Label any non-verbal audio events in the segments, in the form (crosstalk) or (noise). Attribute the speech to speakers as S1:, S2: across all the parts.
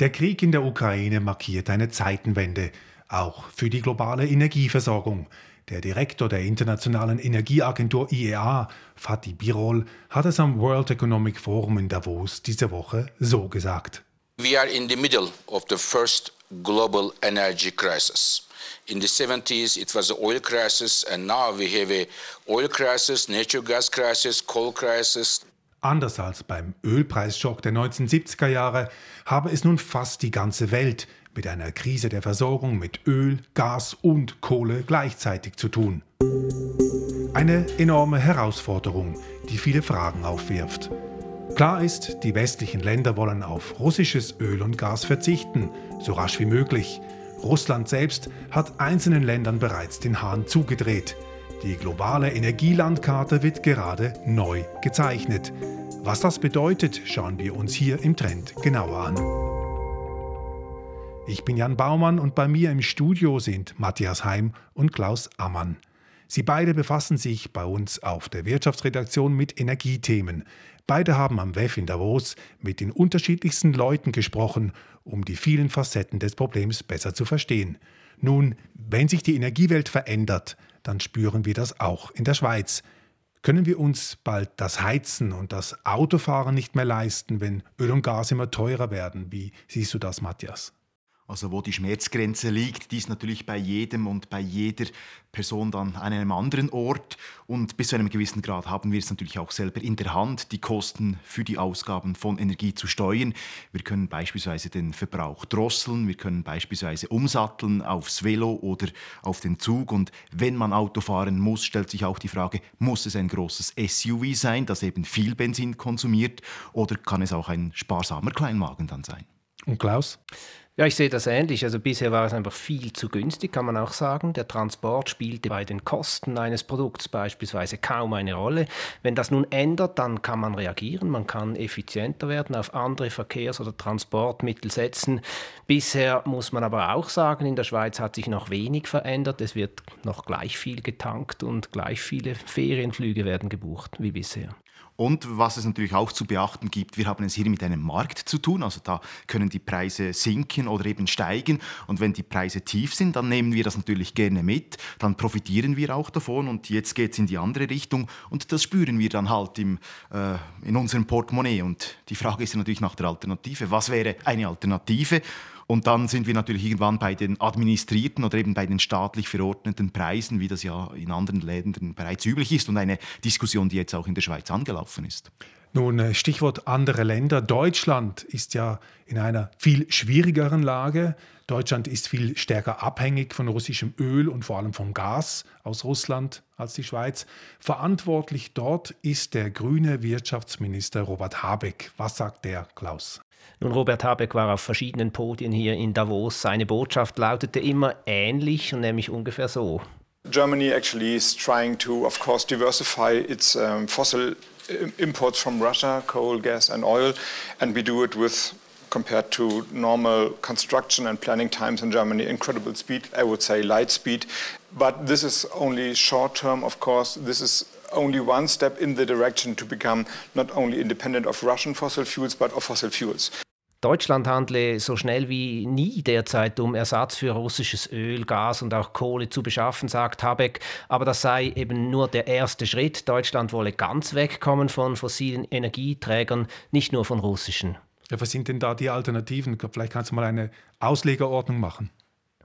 S1: Der Krieg in der Ukraine markiert eine Zeitenwende, auch für die globale Energieversorgung. Der Direktor der Internationalen Energieagentur IEA, Fatih Birol, hat es am World Economic Forum in Davos diese Woche so gesagt.
S2: We are in the middle of the first global energy crisis. In the 70s it was the oil crisis and now we have a oil crisis, natural gas crisis, coal crisis.
S1: Anders als beim Ölpreisschock der 1970er Jahre habe es nun fast die ganze Welt mit einer Krise der Versorgung mit Öl, Gas und Kohle gleichzeitig zu tun. Eine enorme Herausforderung, die viele Fragen aufwirft. Klar ist, die westlichen Länder wollen auf russisches Öl und Gas verzichten, so rasch wie möglich. Russland selbst hat einzelnen Ländern bereits den Hahn zugedreht. Die globale Energielandkarte wird gerade neu gezeichnet. Was das bedeutet, schauen wir uns hier im Trend genauer an. Ich bin Jan Baumann und bei mir im Studio sind Matthias Heim und Klaus Ammann. Sie beide befassen sich bei uns auf der Wirtschaftsredaktion mit Energiethemen. Beide haben am WEF in Davos mit den unterschiedlichsten Leuten gesprochen, um die vielen Facetten des Problems besser zu verstehen. Nun, wenn sich die Energiewelt verändert, dann spüren wir das auch in der Schweiz. Können wir uns bald das Heizen und das Autofahren nicht mehr leisten, wenn Öl und Gas immer teurer werden? Wie siehst du das, Matthias?
S3: Also wo die Schmerzgrenze liegt, die ist natürlich bei jedem und bei jeder Person dann an einem anderen Ort. Und bis zu einem gewissen Grad haben wir es natürlich auch selber in der Hand, die Kosten für die Ausgaben von Energie zu steuern. Wir können beispielsweise den Verbrauch drosseln, wir können beispielsweise umsatteln aufs Velo oder auf den Zug. Und wenn man Auto fahren muss, stellt sich auch die Frage, muss es ein großes SUV sein, das eben viel Benzin konsumiert, oder kann es auch ein sparsamer Kleinwagen dann sein?
S1: Und Klaus?
S4: Ja, ich sehe das ähnlich. Also bisher war es einfach viel zu günstig, kann man auch sagen. Der Transport spielte bei den Kosten eines Produkts beispielsweise kaum eine Rolle. Wenn das nun ändert, dann kann man reagieren, man kann effizienter werden, auf andere Verkehrs- oder Transportmittel setzen. Bisher muss man aber auch sagen, in der Schweiz hat sich noch wenig verändert. Es wird noch gleich viel getankt und gleich viele Ferienflüge werden gebucht wie bisher.
S3: Und was es natürlich auch zu beachten gibt, wir haben es hier mit einem Markt zu tun, also da können die Preise sinken oder eben steigen. Und wenn die Preise tief sind, dann nehmen wir das natürlich gerne mit, dann profitieren wir auch davon und jetzt geht es in die andere Richtung und das spüren wir dann halt im, äh, in unserem Portemonnaie. Und die Frage ist natürlich nach der Alternative. Was wäre eine Alternative? Und dann sind wir natürlich irgendwann bei den administrierten oder eben bei den staatlich verordneten Preisen, wie das ja in anderen Ländern bereits üblich ist und eine Diskussion, die jetzt auch in der Schweiz angelaufen ist.
S1: Nun, äh, Stichwort andere Länder. Deutschland ist ja in einer viel schwierigeren Lage. Deutschland ist viel stärker abhängig von russischem Öl und vor allem vom Gas aus Russland als die Schweiz. Verantwortlich dort ist der grüne Wirtschaftsminister Robert Habeck. Was sagt der, Klaus?
S4: Nun, Robert Habeck war auf verschiedenen Podien hier in Davos. Seine Botschaft lautete immer ähnlich und nämlich ungefähr so.
S5: Germany actually is trying to, of course, diversify its um, fossil imports from Russia, coal, gas, and oil, and we do it with compared to normal construction and planning times in Germany, incredible speed, I would say light speed. But this is only short term, of course. This is only one step in the direction to become not only independent of Russian fossil fuels, but of fossil fuels.
S4: Deutschland handle so schnell wie nie derzeit, um Ersatz für russisches Öl, Gas und auch Kohle zu beschaffen, sagt Habeck. Aber das sei eben nur der erste Schritt. Deutschland wolle ganz wegkommen von fossilen Energieträgern, nicht nur von russischen.
S1: Ja, was sind denn da die Alternativen? Vielleicht kannst du mal eine Auslegerordnung machen.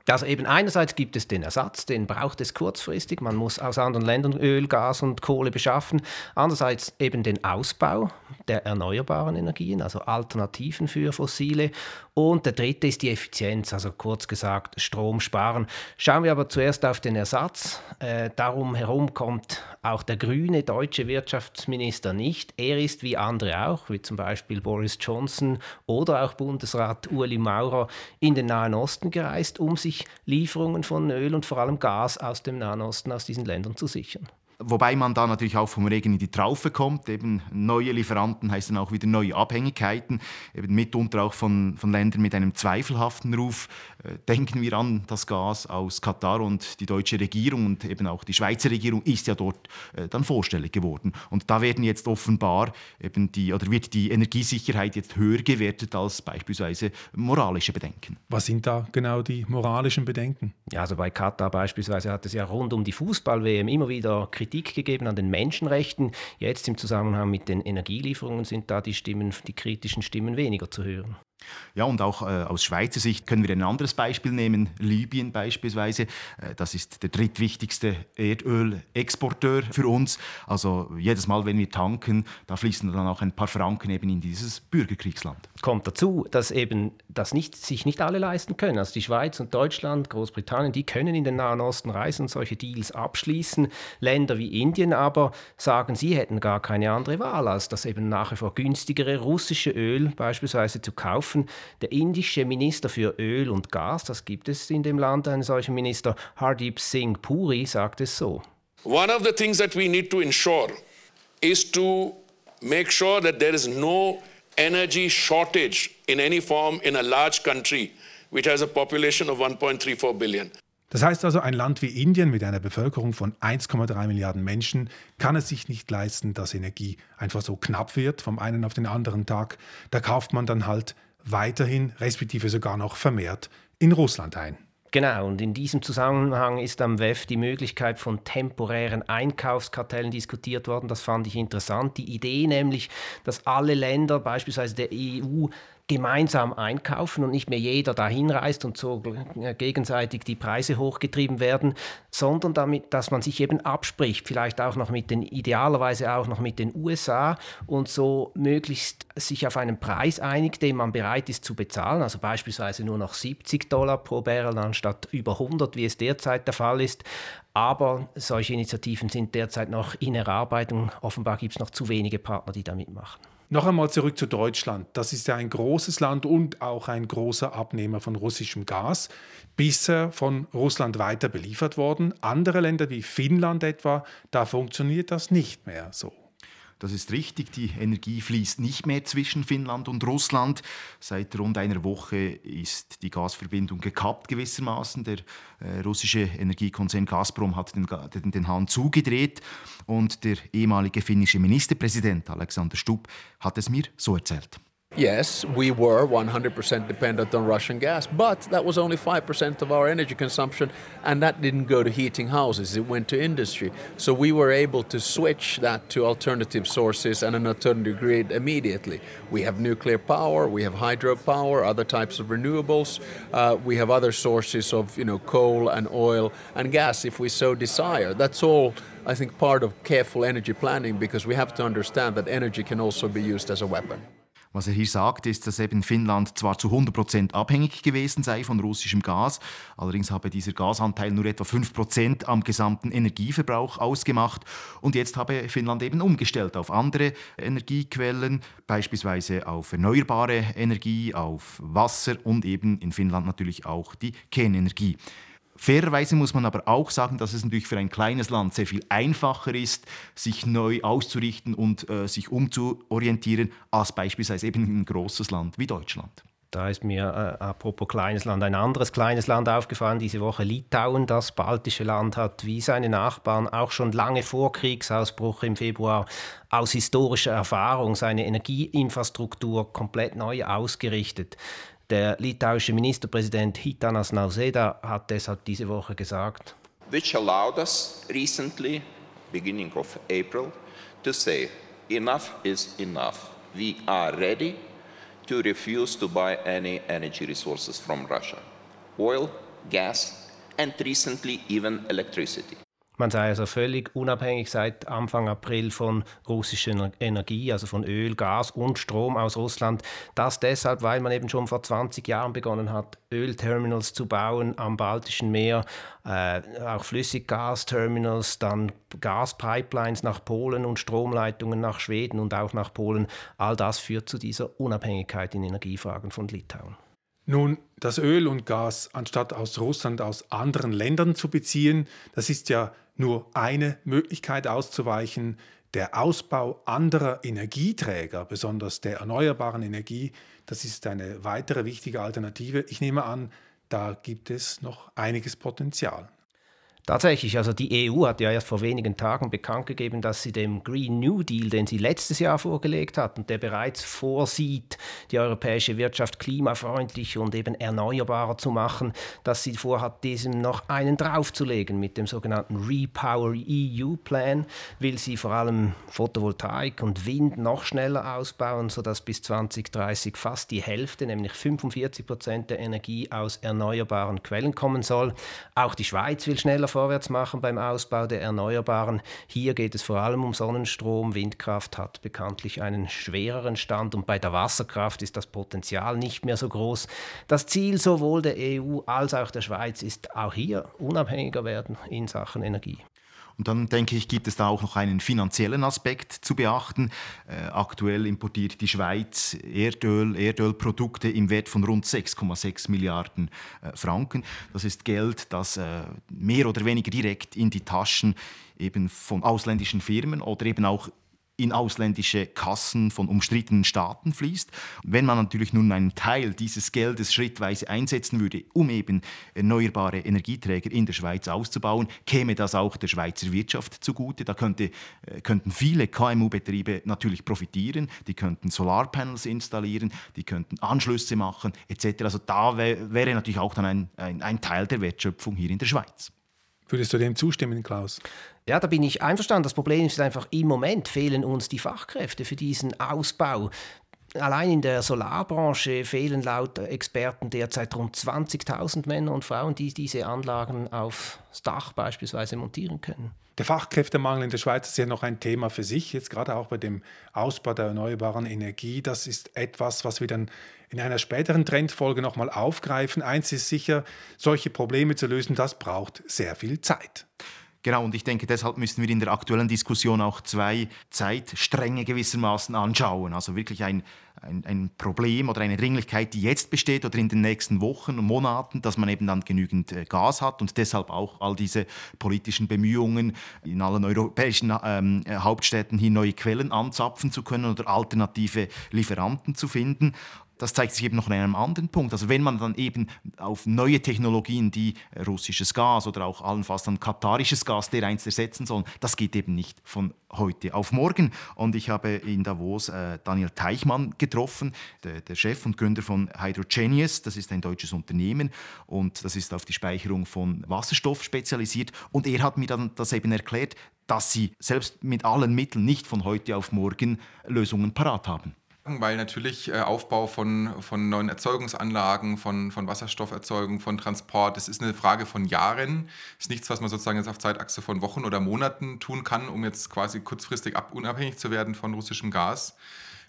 S4: Also eben einerseits gibt es den Ersatz, den braucht es kurzfristig, man muss aus anderen Ländern Öl, Gas und Kohle beschaffen. Andererseits eben den Ausbau der erneuerbaren Energien, also Alternativen für fossile. Und der dritte ist die Effizienz, also kurz gesagt Strom sparen. Schauen wir aber zuerst auf den Ersatz. Äh, darum herum kommt auch der grüne deutsche Wirtschaftsminister nicht. Er ist wie andere auch, wie zum Beispiel Boris Johnson oder auch Bundesrat Ueli Maurer, in den Nahen Osten gereist, um sich Lieferungen von Öl und vor allem Gas aus dem Nahen Osten, aus diesen Ländern zu sichern.
S3: Wobei man da natürlich auch vom Regen in die Traufe kommt. Eben neue Lieferanten heißt dann auch wieder neue Abhängigkeiten, eben mitunter auch von, von Ländern mit einem zweifelhaften Ruf. Äh, denken wir an das Gas aus Katar und die deutsche Regierung und eben auch die Schweizer Regierung ist ja dort äh, dann vorstellig geworden. Und da werden jetzt offenbar eben die oder wird die Energiesicherheit jetzt höher gewertet als beispielsweise moralische Bedenken.
S1: Was sind da genau die moralischen Bedenken?
S4: Ja, also bei Katar beispielsweise hat es ja rund um die Fußball-WM immer wieder Kritik gegeben an den Menschenrechten. Jetzt im Zusammenhang mit den Energielieferungen sind da die Stimmen, die kritischen Stimmen weniger zu hören.
S3: Ja, und auch äh, aus Schweizer Sicht können wir ein anderes Beispiel nehmen, Libyen beispielsweise. Äh, das ist der drittwichtigste Erdölexporteur für uns. Also jedes Mal, wenn wir tanken, da fließen dann auch ein paar Franken eben in dieses Bürgerkriegsland.
S4: Kommt dazu, dass eben das nicht, sich nicht alle leisten können. Also die Schweiz und Deutschland, Großbritannien, die können in den Nahen Osten reisen und solche Deals abschließen. Länder wie Indien aber sagen, sie hätten gar keine andere Wahl, als das eben nach wie vor günstigere russische Öl beispielsweise zu kaufen getroffen. Der indische Minister für Öl und Gas, das gibt es in dem Land, einen solchen Minister, Hardip Singh Puri, sagt es so.
S6: One of the things that we need to ensure is to make sure that there is no energy shortage in any form in a large country which has a population of 1.34 billion.
S1: Das heißt also, ein Land wie Indien mit einer Bevölkerung von 1,3 Milliarden Menschen kann es sich nicht leisten, dass Energie einfach so knapp wird vom einen auf den anderen Tag. Da kauft man dann halt weiterhin, respektive sogar noch vermehrt, in Russland ein.
S4: Genau, und in diesem Zusammenhang ist am WEF die Möglichkeit von temporären Einkaufskartellen diskutiert worden. Das fand ich interessant. Die Idee nämlich, dass alle Länder, beispielsweise der EU, gemeinsam einkaufen und nicht mehr jeder dahin reist und so gegenseitig die Preise hochgetrieben werden, sondern damit, dass man sich eben abspricht, vielleicht auch noch mit den, idealerweise auch noch mit den USA und so möglichst sich auf einen Preis einigt, den man bereit ist zu bezahlen, also beispielsweise nur noch 70 Dollar pro Barrel anstatt über 100, wie es derzeit der Fall ist. Aber solche Initiativen sind derzeit noch in Erarbeitung. Offenbar gibt es noch zu wenige Partner, die da mitmachen.
S1: Noch einmal zurück zu Deutschland. Das ist ja ein großes Land und auch ein großer Abnehmer von russischem Gas, bisher von Russland weiter beliefert worden. Andere Länder wie Finnland etwa, da funktioniert das nicht mehr so.
S3: Das ist richtig, die Energie fließt nicht mehr zwischen Finnland und Russland. Seit rund einer Woche ist die Gasverbindung gekappt gewissermaßen. Der äh, russische Energiekonzern Gazprom hat den, den, den Hahn zugedreht und der ehemalige finnische Ministerpräsident Alexander Stubb hat es mir so erzählt.
S7: Yes, we were 100% dependent on Russian gas, but that was only 5% of our energy consumption, and that didn't go to heating houses, it went to industry. So we were able to switch that to alternative sources and an alternative grid immediately. We have nuclear power, we have hydropower, other types of renewables, uh, we have other sources of you know, coal and oil and gas if we so desire. That's all. I think part of careful energy planning because we have to understand that energy can also be used as a weapon.
S3: Was er hier sagt, ist, dass eben Finnland zwar zu 100 Prozent abhängig gewesen sei von russischem Gas, allerdings habe dieser Gasanteil nur etwa 5 Prozent am gesamten Energieverbrauch ausgemacht und jetzt habe Finnland eben umgestellt auf andere Energiequellen, beispielsweise auf erneuerbare Energie, auf Wasser und eben in Finnland natürlich auch die Kernenergie. Fairerweise muss man aber auch sagen, dass es natürlich für ein kleines Land sehr viel einfacher ist, sich neu auszurichten und äh, sich umzuorientieren, als beispielsweise eben ein großes Land wie Deutschland.
S4: Da ist mir äh, apropos kleines Land ein anderes kleines Land aufgefallen diese Woche. Litauen, das baltische Land, hat wie seine Nachbarn auch schon lange vor Kriegsausbruch im Februar aus historischer Erfahrung seine Energieinfrastruktur komplett neu ausgerichtet. Der litauische Ministerpräsident Hitanas Nauseda hat deshalb diese Woche gesagt,
S8: which allowed us recently, beginning of April, to say enough is enough. We are ready to refuse to buy any energy resources from Russia. Oil, gas and recently even electricity.
S4: Man sei also völlig unabhängig seit Anfang April von russischer Energie, also von Öl, Gas und Strom aus Russland. Das deshalb, weil man eben schon vor 20 Jahren begonnen hat, Ölterminals zu bauen am Baltischen Meer, äh, auch Flüssiggasterminals, dann Gaspipelines nach Polen und Stromleitungen nach Schweden und auch nach Polen. All das führt zu dieser Unabhängigkeit in Energiefragen von Litauen.
S1: Nun, das Öl und Gas anstatt aus Russland aus anderen Ländern zu beziehen, das ist ja nur eine Möglichkeit auszuweichen. Der Ausbau anderer Energieträger, besonders der erneuerbaren Energie, das ist eine weitere wichtige Alternative. Ich nehme an, da gibt es noch einiges Potenzial.
S4: Tatsächlich, also die EU hat ja erst vor wenigen Tagen bekannt gegeben, dass sie dem Green New Deal, den sie letztes Jahr vorgelegt hat und der bereits vorsieht, die europäische Wirtschaft klimafreundlich und eben erneuerbarer zu machen, dass sie vorhat, diesem noch einen draufzulegen. Mit dem sogenannten Repower EU Plan will sie vor allem Photovoltaik und Wind noch schneller ausbauen, sodass bis 2030 fast die Hälfte, nämlich 45 Prozent der Energie aus erneuerbaren Quellen kommen soll. Auch die Schweiz will schneller vorwärts machen beim Ausbau der Erneuerbaren. Hier geht es vor allem um Sonnenstrom. Windkraft hat bekanntlich einen schwereren Stand und bei der Wasserkraft ist das Potenzial nicht mehr so groß. Das Ziel sowohl der EU als auch der Schweiz ist auch hier unabhängiger werden in Sachen Energie.
S3: Und dann denke ich, gibt es da auch noch einen finanziellen Aspekt zu beachten. Äh, aktuell importiert die Schweiz Erdöl, Erdölprodukte im Wert von rund 6,6 Milliarden äh, Franken. Das ist Geld, das äh, mehr oder weniger direkt in die Taschen eben von ausländischen Firmen oder eben auch in ausländische Kassen von umstrittenen Staaten fließt. Wenn man natürlich nun einen Teil dieses Geldes schrittweise einsetzen würde, um eben erneuerbare Energieträger in der Schweiz auszubauen, käme das auch der Schweizer Wirtschaft zugute. Da könnte, äh, könnten viele KMU-Betriebe natürlich profitieren. Die könnten Solarpanels installieren, die könnten Anschlüsse machen etc. Also da wär, wäre natürlich auch dann ein, ein, ein Teil der Wertschöpfung hier in der Schweiz.
S1: Würdest du dem zustimmen, Klaus?
S4: Ja, da bin ich einverstanden. Das Problem ist einfach, im Moment fehlen uns die Fachkräfte für diesen Ausbau. Allein in der Solarbranche fehlen laut Experten derzeit rund 20.000 Männer und Frauen, die diese Anlagen aufs Dach beispielsweise montieren können.
S1: Der Fachkräftemangel in der Schweiz ist ja noch ein Thema für sich, jetzt gerade auch bei dem Ausbau der erneuerbaren Energie. Das ist etwas, was wir dann in einer späteren Trendfolge nochmal aufgreifen. Eins ist sicher, solche Probleme zu lösen, das braucht sehr viel Zeit.
S3: Genau, und ich denke, deshalb müssen wir in der aktuellen Diskussion auch zwei Zeitstränge gewissermaßen anschauen. Also wirklich ein, ein, ein, Problem oder eine Dringlichkeit, die jetzt besteht oder in den nächsten Wochen und Monaten, dass man eben dann genügend äh, Gas hat und deshalb auch all diese politischen Bemühungen in allen europäischen ähm, Hauptstädten hier neue Quellen anzapfen zu können oder alternative Lieferanten zu finden das zeigt sich eben noch an einem anderen Punkt. Also wenn man dann eben auf neue Technologien, die russisches Gas oder auch allenfalls dann katarisches Gas dereinst ersetzen sollen, das geht eben nicht von heute auf morgen. Und ich habe in Davos äh, Daniel Teichmann getroffen, der, der, Chef und Gründer von Hydrogenius. Das ist ein deutsches Unternehmen und das ist auf die Speicherung von Wasserstoff spezialisiert. Und er hat mir dann das eben erklärt, dass sie selbst mit allen Mitteln nicht von heute auf morgen Lösungen parat haben
S9: weil natürlich äh, Aufbau von, von neuen Erzeugungsanlagen, von, von Wasserstofferzeugung, von Transport, das ist eine Frage von Jahren. Das ist nichts, was man sozusagen jetzt auf Zeitachse von Wochen oder Monaten tun kann, um jetzt quasi kurzfristig ab, unabhängig zu werden von russischem Gas.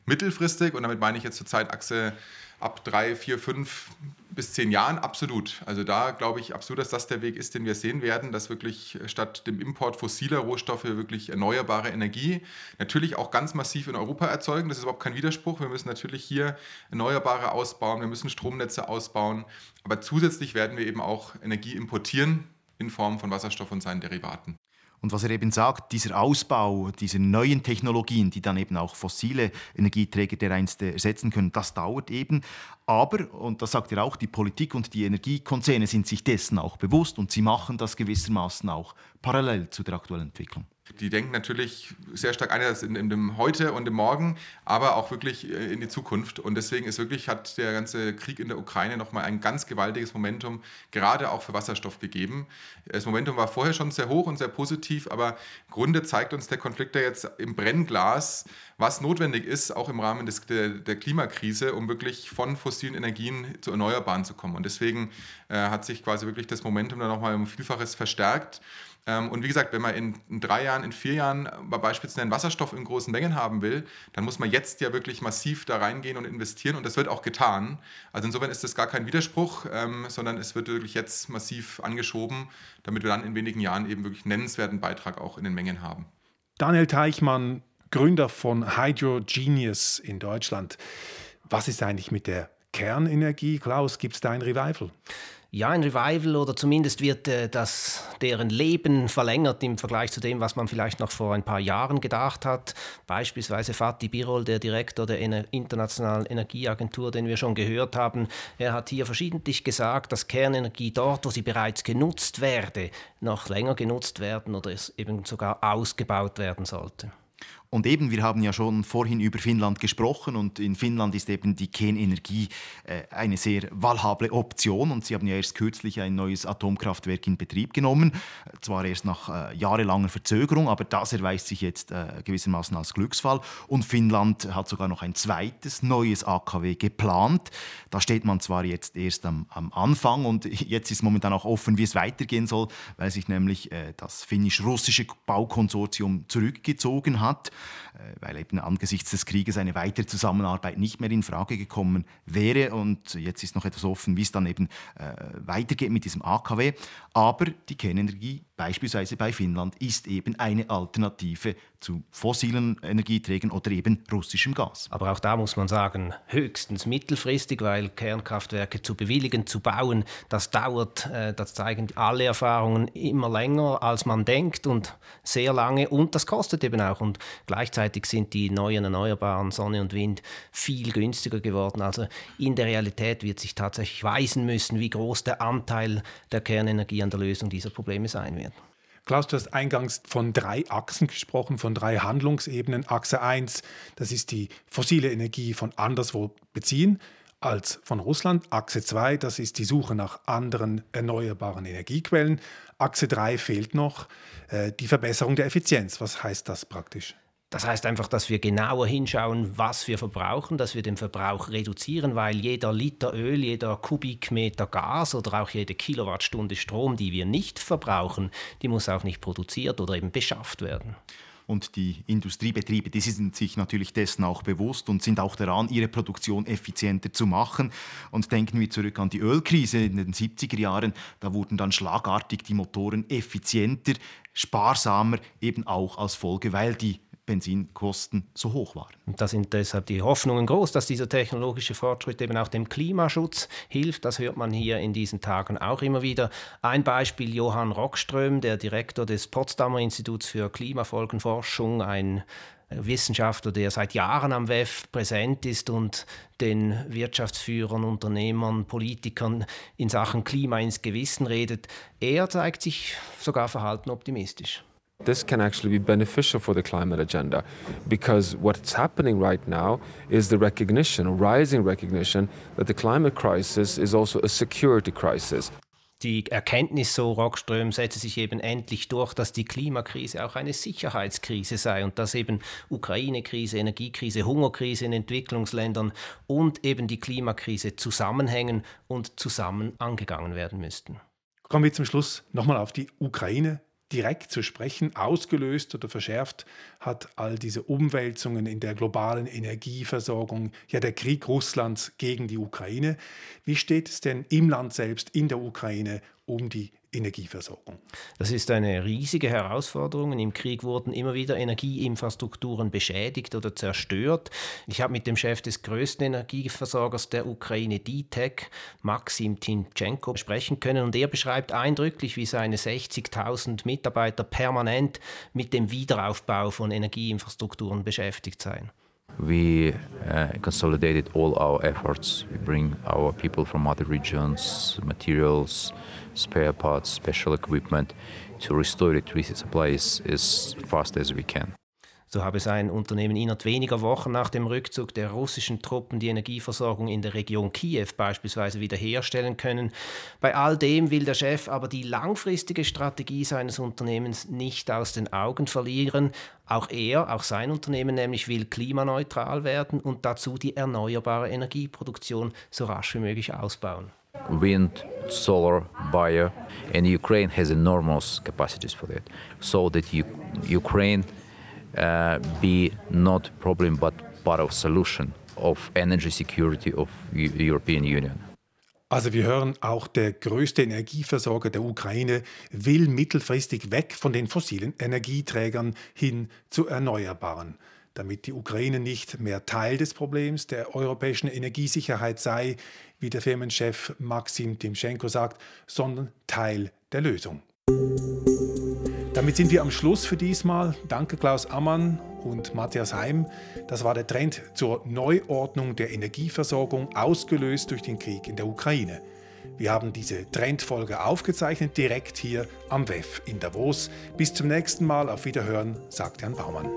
S9: Mittelfristig, und damit meine ich jetzt zur Zeitachse ab drei, vier, fünf bis zehn Jahren absolut. Also da glaube ich absolut, dass das der Weg ist, den wir sehen werden, dass wirklich statt dem Import fossiler Rohstoffe wirklich erneuerbare Energie natürlich auch ganz massiv in Europa erzeugen. Das ist überhaupt kein Widerspruch. Wir müssen natürlich hier Erneuerbare ausbauen, wir müssen Stromnetze ausbauen, aber zusätzlich werden wir eben auch Energie importieren in Form von Wasserstoff und seinen Derivaten.
S3: Und was er eben sagt, dieser Ausbau, diese neuen Technologien, die dann eben auch fossile Energieträger dereinst ersetzen können, das dauert eben. Aber, und das sagt er auch, die Politik und die Energiekonzerne sind sich dessen auch bewusst und sie machen das gewissermaßen auch parallel zu der aktuellen Entwicklung.
S9: Die denken natürlich sehr stark einerseits in, in, dem Heute und im Morgen, aber auch wirklich äh, in die Zukunft. Und deswegen ist wirklich, hat der ganze Krieg in der Ukraine nochmal ein ganz gewaltiges Momentum, gerade auch für Wasserstoff gegeben. Das Momentum war vorher schon sehr hoch und sehr positiv, aber im Grunde zeigt uns der Konflikt ja jetzt im Brennglas, was notwendig ist, auch im Rahmen des, der, der, Klimakrise, um wirklich von fossilen Energien zu Erneuerbaren zu kommen. Und deswegen äh, hat sich quasi wirklich das Momentum dann nochmal um Vielfaches verstärkt. Ähm, und wie gesagt, wenn man in, drei Jahren, in vier Jahren beispielsweise einen Wasserstoff in großen Mengen haben will, dann muss man jetzt ja wirklich massiv da reingehen und investieren und das wird auch getan. Also insofern ist das gar kein Widerspruch, ähm, sondern es wird wirklich jetzt massiv angeschoben, damit wir dann in wenigen Jahren eben wirklich nennenswerten Beitrag auch in den Mengen haben.
S1: Daniel Teichmann, Gründer von Hydrogenius in Deutschland. Was ist eigentlich mit der Kernenergie, Klaus, gibt es da ein Revival?
S4: Ja, ein Revival oder zumindest wird äh, das, deren Leben verlängert im Vergleich zu dem, was man vielleicht noch vor ein paar Jahren gedacht hat. Beispielsweise Fatih Birol, der Direktor der Ener Internationalen Energieagentur, den wir schon gehört haben, er hat hier verschiedentlich gesagt, dass Kernenergie dort, wo sie bereits genutzt werde, noch länger genutzt werden oder es eben sogar ausgebaut werden sollte.
S3: Und eben, wir haben ja schon vorhin über Finnland gesprochen und in Finnland ist eben die Kernenergie äh, eine sehr valhable Option und sie haben ja erst kürzlich ein neues Atomkraftwerk in Betrieb genommen, zwar erst nach äh, jahrelanger Verzögerung, aber das erweist sich jetzt äh, gewissermaßen als Glücksfall und Finnland hat sogar noch ein zweites neues AKW geplant. Da steht man zwar jetzt erst am, am Anfang und (laughs) jetzt ist momentan auch offen, wie es weitergehen soll, weil sich nämlich äh, das finnisch-russische Baukonsortium zurückgezogen hat. Äh, weil eben angesichts des Krieges eine weitere Zusammenarbeit nicht mehr in Frage gekommen wäre. Und jetzt ist noch etwas offen, wie es dann eben äh, weitergeht mit diesem AKW. Aber die Kernenergie, beispielsweise bei Finnland, ist eben eine Alternative zu fossilen Energieträgern oder eben russischem Gas.
S4: Aber auch da muss man sagen, höchstens mittelfristig, weil Kernkraftwerke zu bewilligen, zu bauen, das dauert, äh, das zeigen alle Erfahrungen immer länger, als man denkt und sehr lange und das kostet eben auch. Und gleichzeitig sind die neuen erneuerbaren Sonne und Wind viel günstiger geworden. Also in der Realität wird sich tatsächlich weisen müssen, wie groß der Anteil der Kernenergie an der Lösung dieser Probleme sein wird.
S1: Klaus, du hast eingangs von drei Achsen gesprochen, von drei Handlungsebenen. Achse 1, das ist die fossile Energie von anderswo beziehen als von Russland. Achse 2, das ist die Suche nach anderen erneuerbaren Energiequellen. Achse 3 fehlt noch äh, die Verbesserung der Effizienz. Was heißt das praktisch?
S4: Das heißt einfach, dass wir genauer hinschauen, was wir verbrauchen, dass wir den Verbrauch reduzieren, weil jeder Liter Öl, jeder Kubikmeter Gas oder auch jede Kilowattstunde Strom, die wir nicht verbrauchen, die muss auch nicht produziert oder eben beschafft werden.
S3: Und die Industriebetriebe, die sind sich natürlich dessen auch bewusst und sind auch daran, ihre Produktion effizienter zu machen. Und denken wir zurück an die Ölkrise in den 70er Jahren, da wurden dann schlagartig die Motoren effizienter, sparsamer, eben auch als Folge, weil die Benzinkosten so hoch waren.
S4: Und da sind deshalb die Hoffnungen groß, dass dieser technologische Fortschritt eben auch dem Klimaschutz hilft. Das hört man hier in diesen Tagen auch immer wieder. Ein Beispiel Johann Rockström, der Direktor des Potsdamer Instituts für Klimafolgenforschung, ein Wissenschaftler, der seit Jahren am WEF präsent ist und den Wirtschaftsführern, Unternehmern, Politikern in Sachen Klima ins Gewissen redet. Er zeigt sich sogar verhalten optimistisch.
S10: This can actually be beneficial for the climate agenda because what's happening right now is the recognition, a rising recognition, that the climate crisis is also a security crisis.
S4: Die Erkenntnis, so Rockström, setze sich eben endlich durch, dass die Klimakrise auch eine Sicherheitskrise sei und dass eben Ukraine-Krise, Energiekrise, Hungerkrise in Entwicklungsländern und eben die Klimakrise zusammenhängen und zusammen angegangen werden müssten.
S1: Kommen wir zum Schluss nochmal auf die Ukraine direkt zu sprechen. Ausgelöst oder verschärft hat all diese Umwälzungen in der globalen Energieversorgung ja der Krieg Russlands gegen die Ukraine. Wie steht es denn im Land selbst, in der Ukraine, um die Energieversorgung.
S4: Das ist eine riesige Herausforderung. Im Krieg wurden immer wieder Energieinfrastrukturen beschädigt oder zerstört. Ich habe mit dem Chef des größten Energieversorgers der Ukraine, DTEC, Maxim Timchenko, sprechen können und er beschreibt eindrücklich, wie seine 60.000 Mitarbeiter permanent mit dem Wiederaufbau von Energieinfrastrukturen beschäftigt seien.
S11: We uh, consolidated all our efforts. We bring our people from other regions, materials, spare parts, special equipment to restore electricity supplies as fast as we can.
S4: So habe sein Unternehmen innerhalb weniger Wochen nach dem Rückzug der russischen Truppen die Energieversorgung in der Region Kiew beispielsweise wiederherstellen können. Bei all dem will der Chef aber die langfristige Strategie seines Unternehmens nicht aus den Augen verlieren. Auch er, auch sein Unternehmen nämlich will klimaneutral werden und dazu die erneuerbare Energieproduktion so rasch wie möglich ausbauen.
S11: wind, solar, bio, and Ukraine has enormous capacities for that. So that U Ukraine uh, be not problem but part of solution of energy security of European Union.
S1: Also wir hören, auch der größte Energieversorger der Ukraine will mittelfristig weg von den fossilen Energieträgern hin zu erneuerbaren. Damit die Ukraine nicht mehr Teil des Problems der europäischen Energiesicherheit sei, wie der Firmenchef Maxim Timchenko sagt, sondern Teil der Lösung. Damit sind wir am Schluss für diesmal. Danke Klaus Ammann und Matthias Heim. Das war der Trend zur Neuordnung der Energieversorgung, ausgelöst durch den Krieg in der Ukraine. Wir haben diese Trendfolge aufgezeichnet, direkt hier am WEF in Davos. Bis zum nächsten Mal, auf Wiederhören, sagt Jan Baumann.